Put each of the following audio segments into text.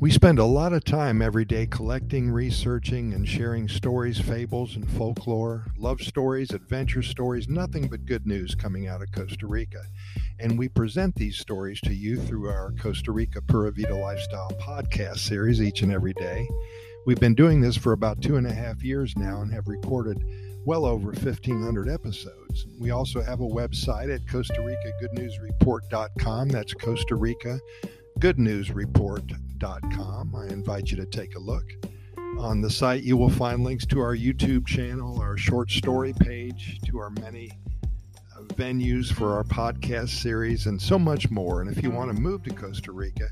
We spend a lot of time every day collecting, researching, and sharing stories, fables, and folklore, love stories, adventure stories, nothing but good news coming out of Costa Rica. And we present these stories to you through our Costa Rica Pura Vida Lifestyle podcast series each and every day. We've been doing this for about two and a half years now and have recorded well over 1,500 episodes. We also have a website at Costa Rica Good News Report.com. That's Costa Rica goodnewsreport.com. I invite you to take a look. On the site, you will find links to our YouTube channel, our short story page, to our many uh, venues for our podcast series, and so much more. And if you want to move to Costa Rica,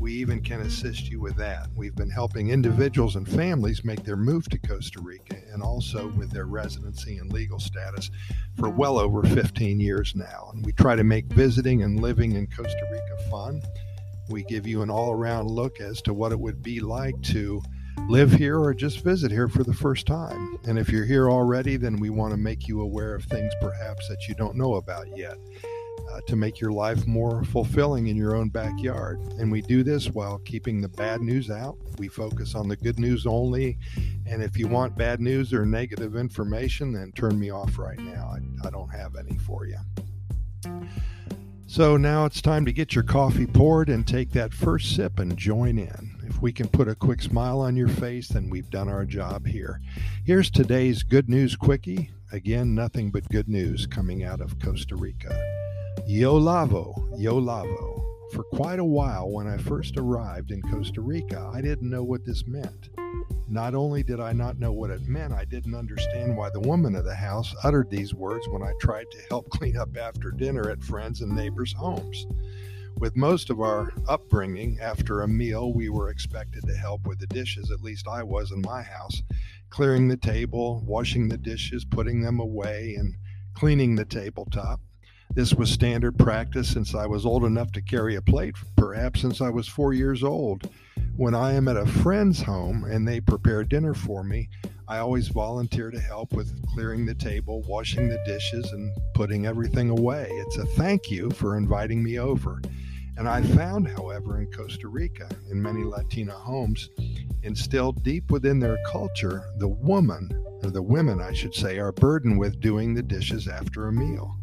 we even can assist you with that. We've been helping individuals and families make their move to Costa Rica and also with their residency and legal status for well over 15 years now. And we try to make visiting and living in Costa Rica fun we give you an all around look as to what it would be like to live here or just visit here for the first time. And if you're here already, then we want to make you aware of things perhaps that you don't know about yet. Uh, to make your life more fulfilling in your own backyard. And we do this while keeping the bad news out. We focus on the good news only. And if you want bad news or negative information, then turn me off right now. I, I don't have any for you. So now it's time to get your coffee poured and take that first sip and join in. If we can put a quick smile on your face, then we've done our job here. Here's today's Good News Quickie. Again, nothing but good news coming out of Costa Rica. Yo lavo, yo lavo. For quite a while, when I first arrived in Costa Rica, I didn't know what this meant. Not only did I not know what it meant, I didn't understand why the woman of the house uttered these words when I tried to help clean up after dinner at friends and neighbors' homes. With most of our upbringing, after a meal, we were expected to help with the dishes, at least I was in my house, clearing the table, washing the dishes, putting them away, and cleaning the tabletop. This was standard practice since I was old enough to carry a plate, perhaps since I was four years old. When I am at a friend's home and they prepare dinner for me, I always volunteer to help with clearing the table, washing the dishes, and putting everything away. It's a thank you for inviting me over. And I found, however, in Costa Rica, in many Latina homes, instilled deep within their culture, the woman, or the women, I should say, are burdened with doing the dishes after a meal.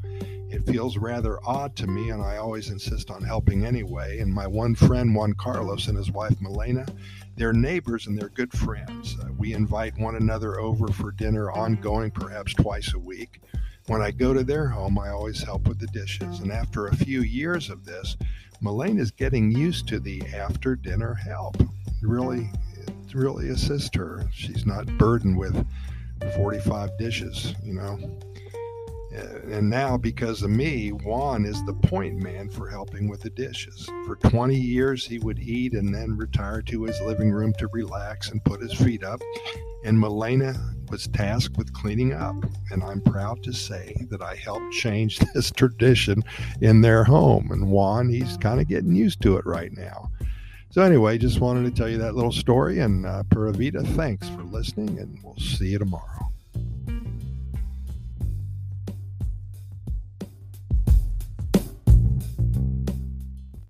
It feels rather odd to me, and I always insist on helping anyway. And my one friend, Juan Carlos, and his wife, Milena, they're neighbors and they're good friends. Uh, we invite one another over for dinner ongoing, perhaps twice a week. When I go to their home, I always help with the dishes. And after a few years of this, Milena is getting used to the after dinner help. Really, it really assists her. She's not burdened with 45 dishes, you know. And now, because of me, Juan is the point man for helping with the dishes. For 20 years, he would eat and then retire to his living room to relax and put his feet up. And Milena was tasked with cleaning up. And I'm proud to say that I helped change this tradition in their home. And Juan, he's kind of getting used to it right now. So, anyway, just wanted to tell you that little story. And uh, thanks for listening, and we'll see you tomorrow.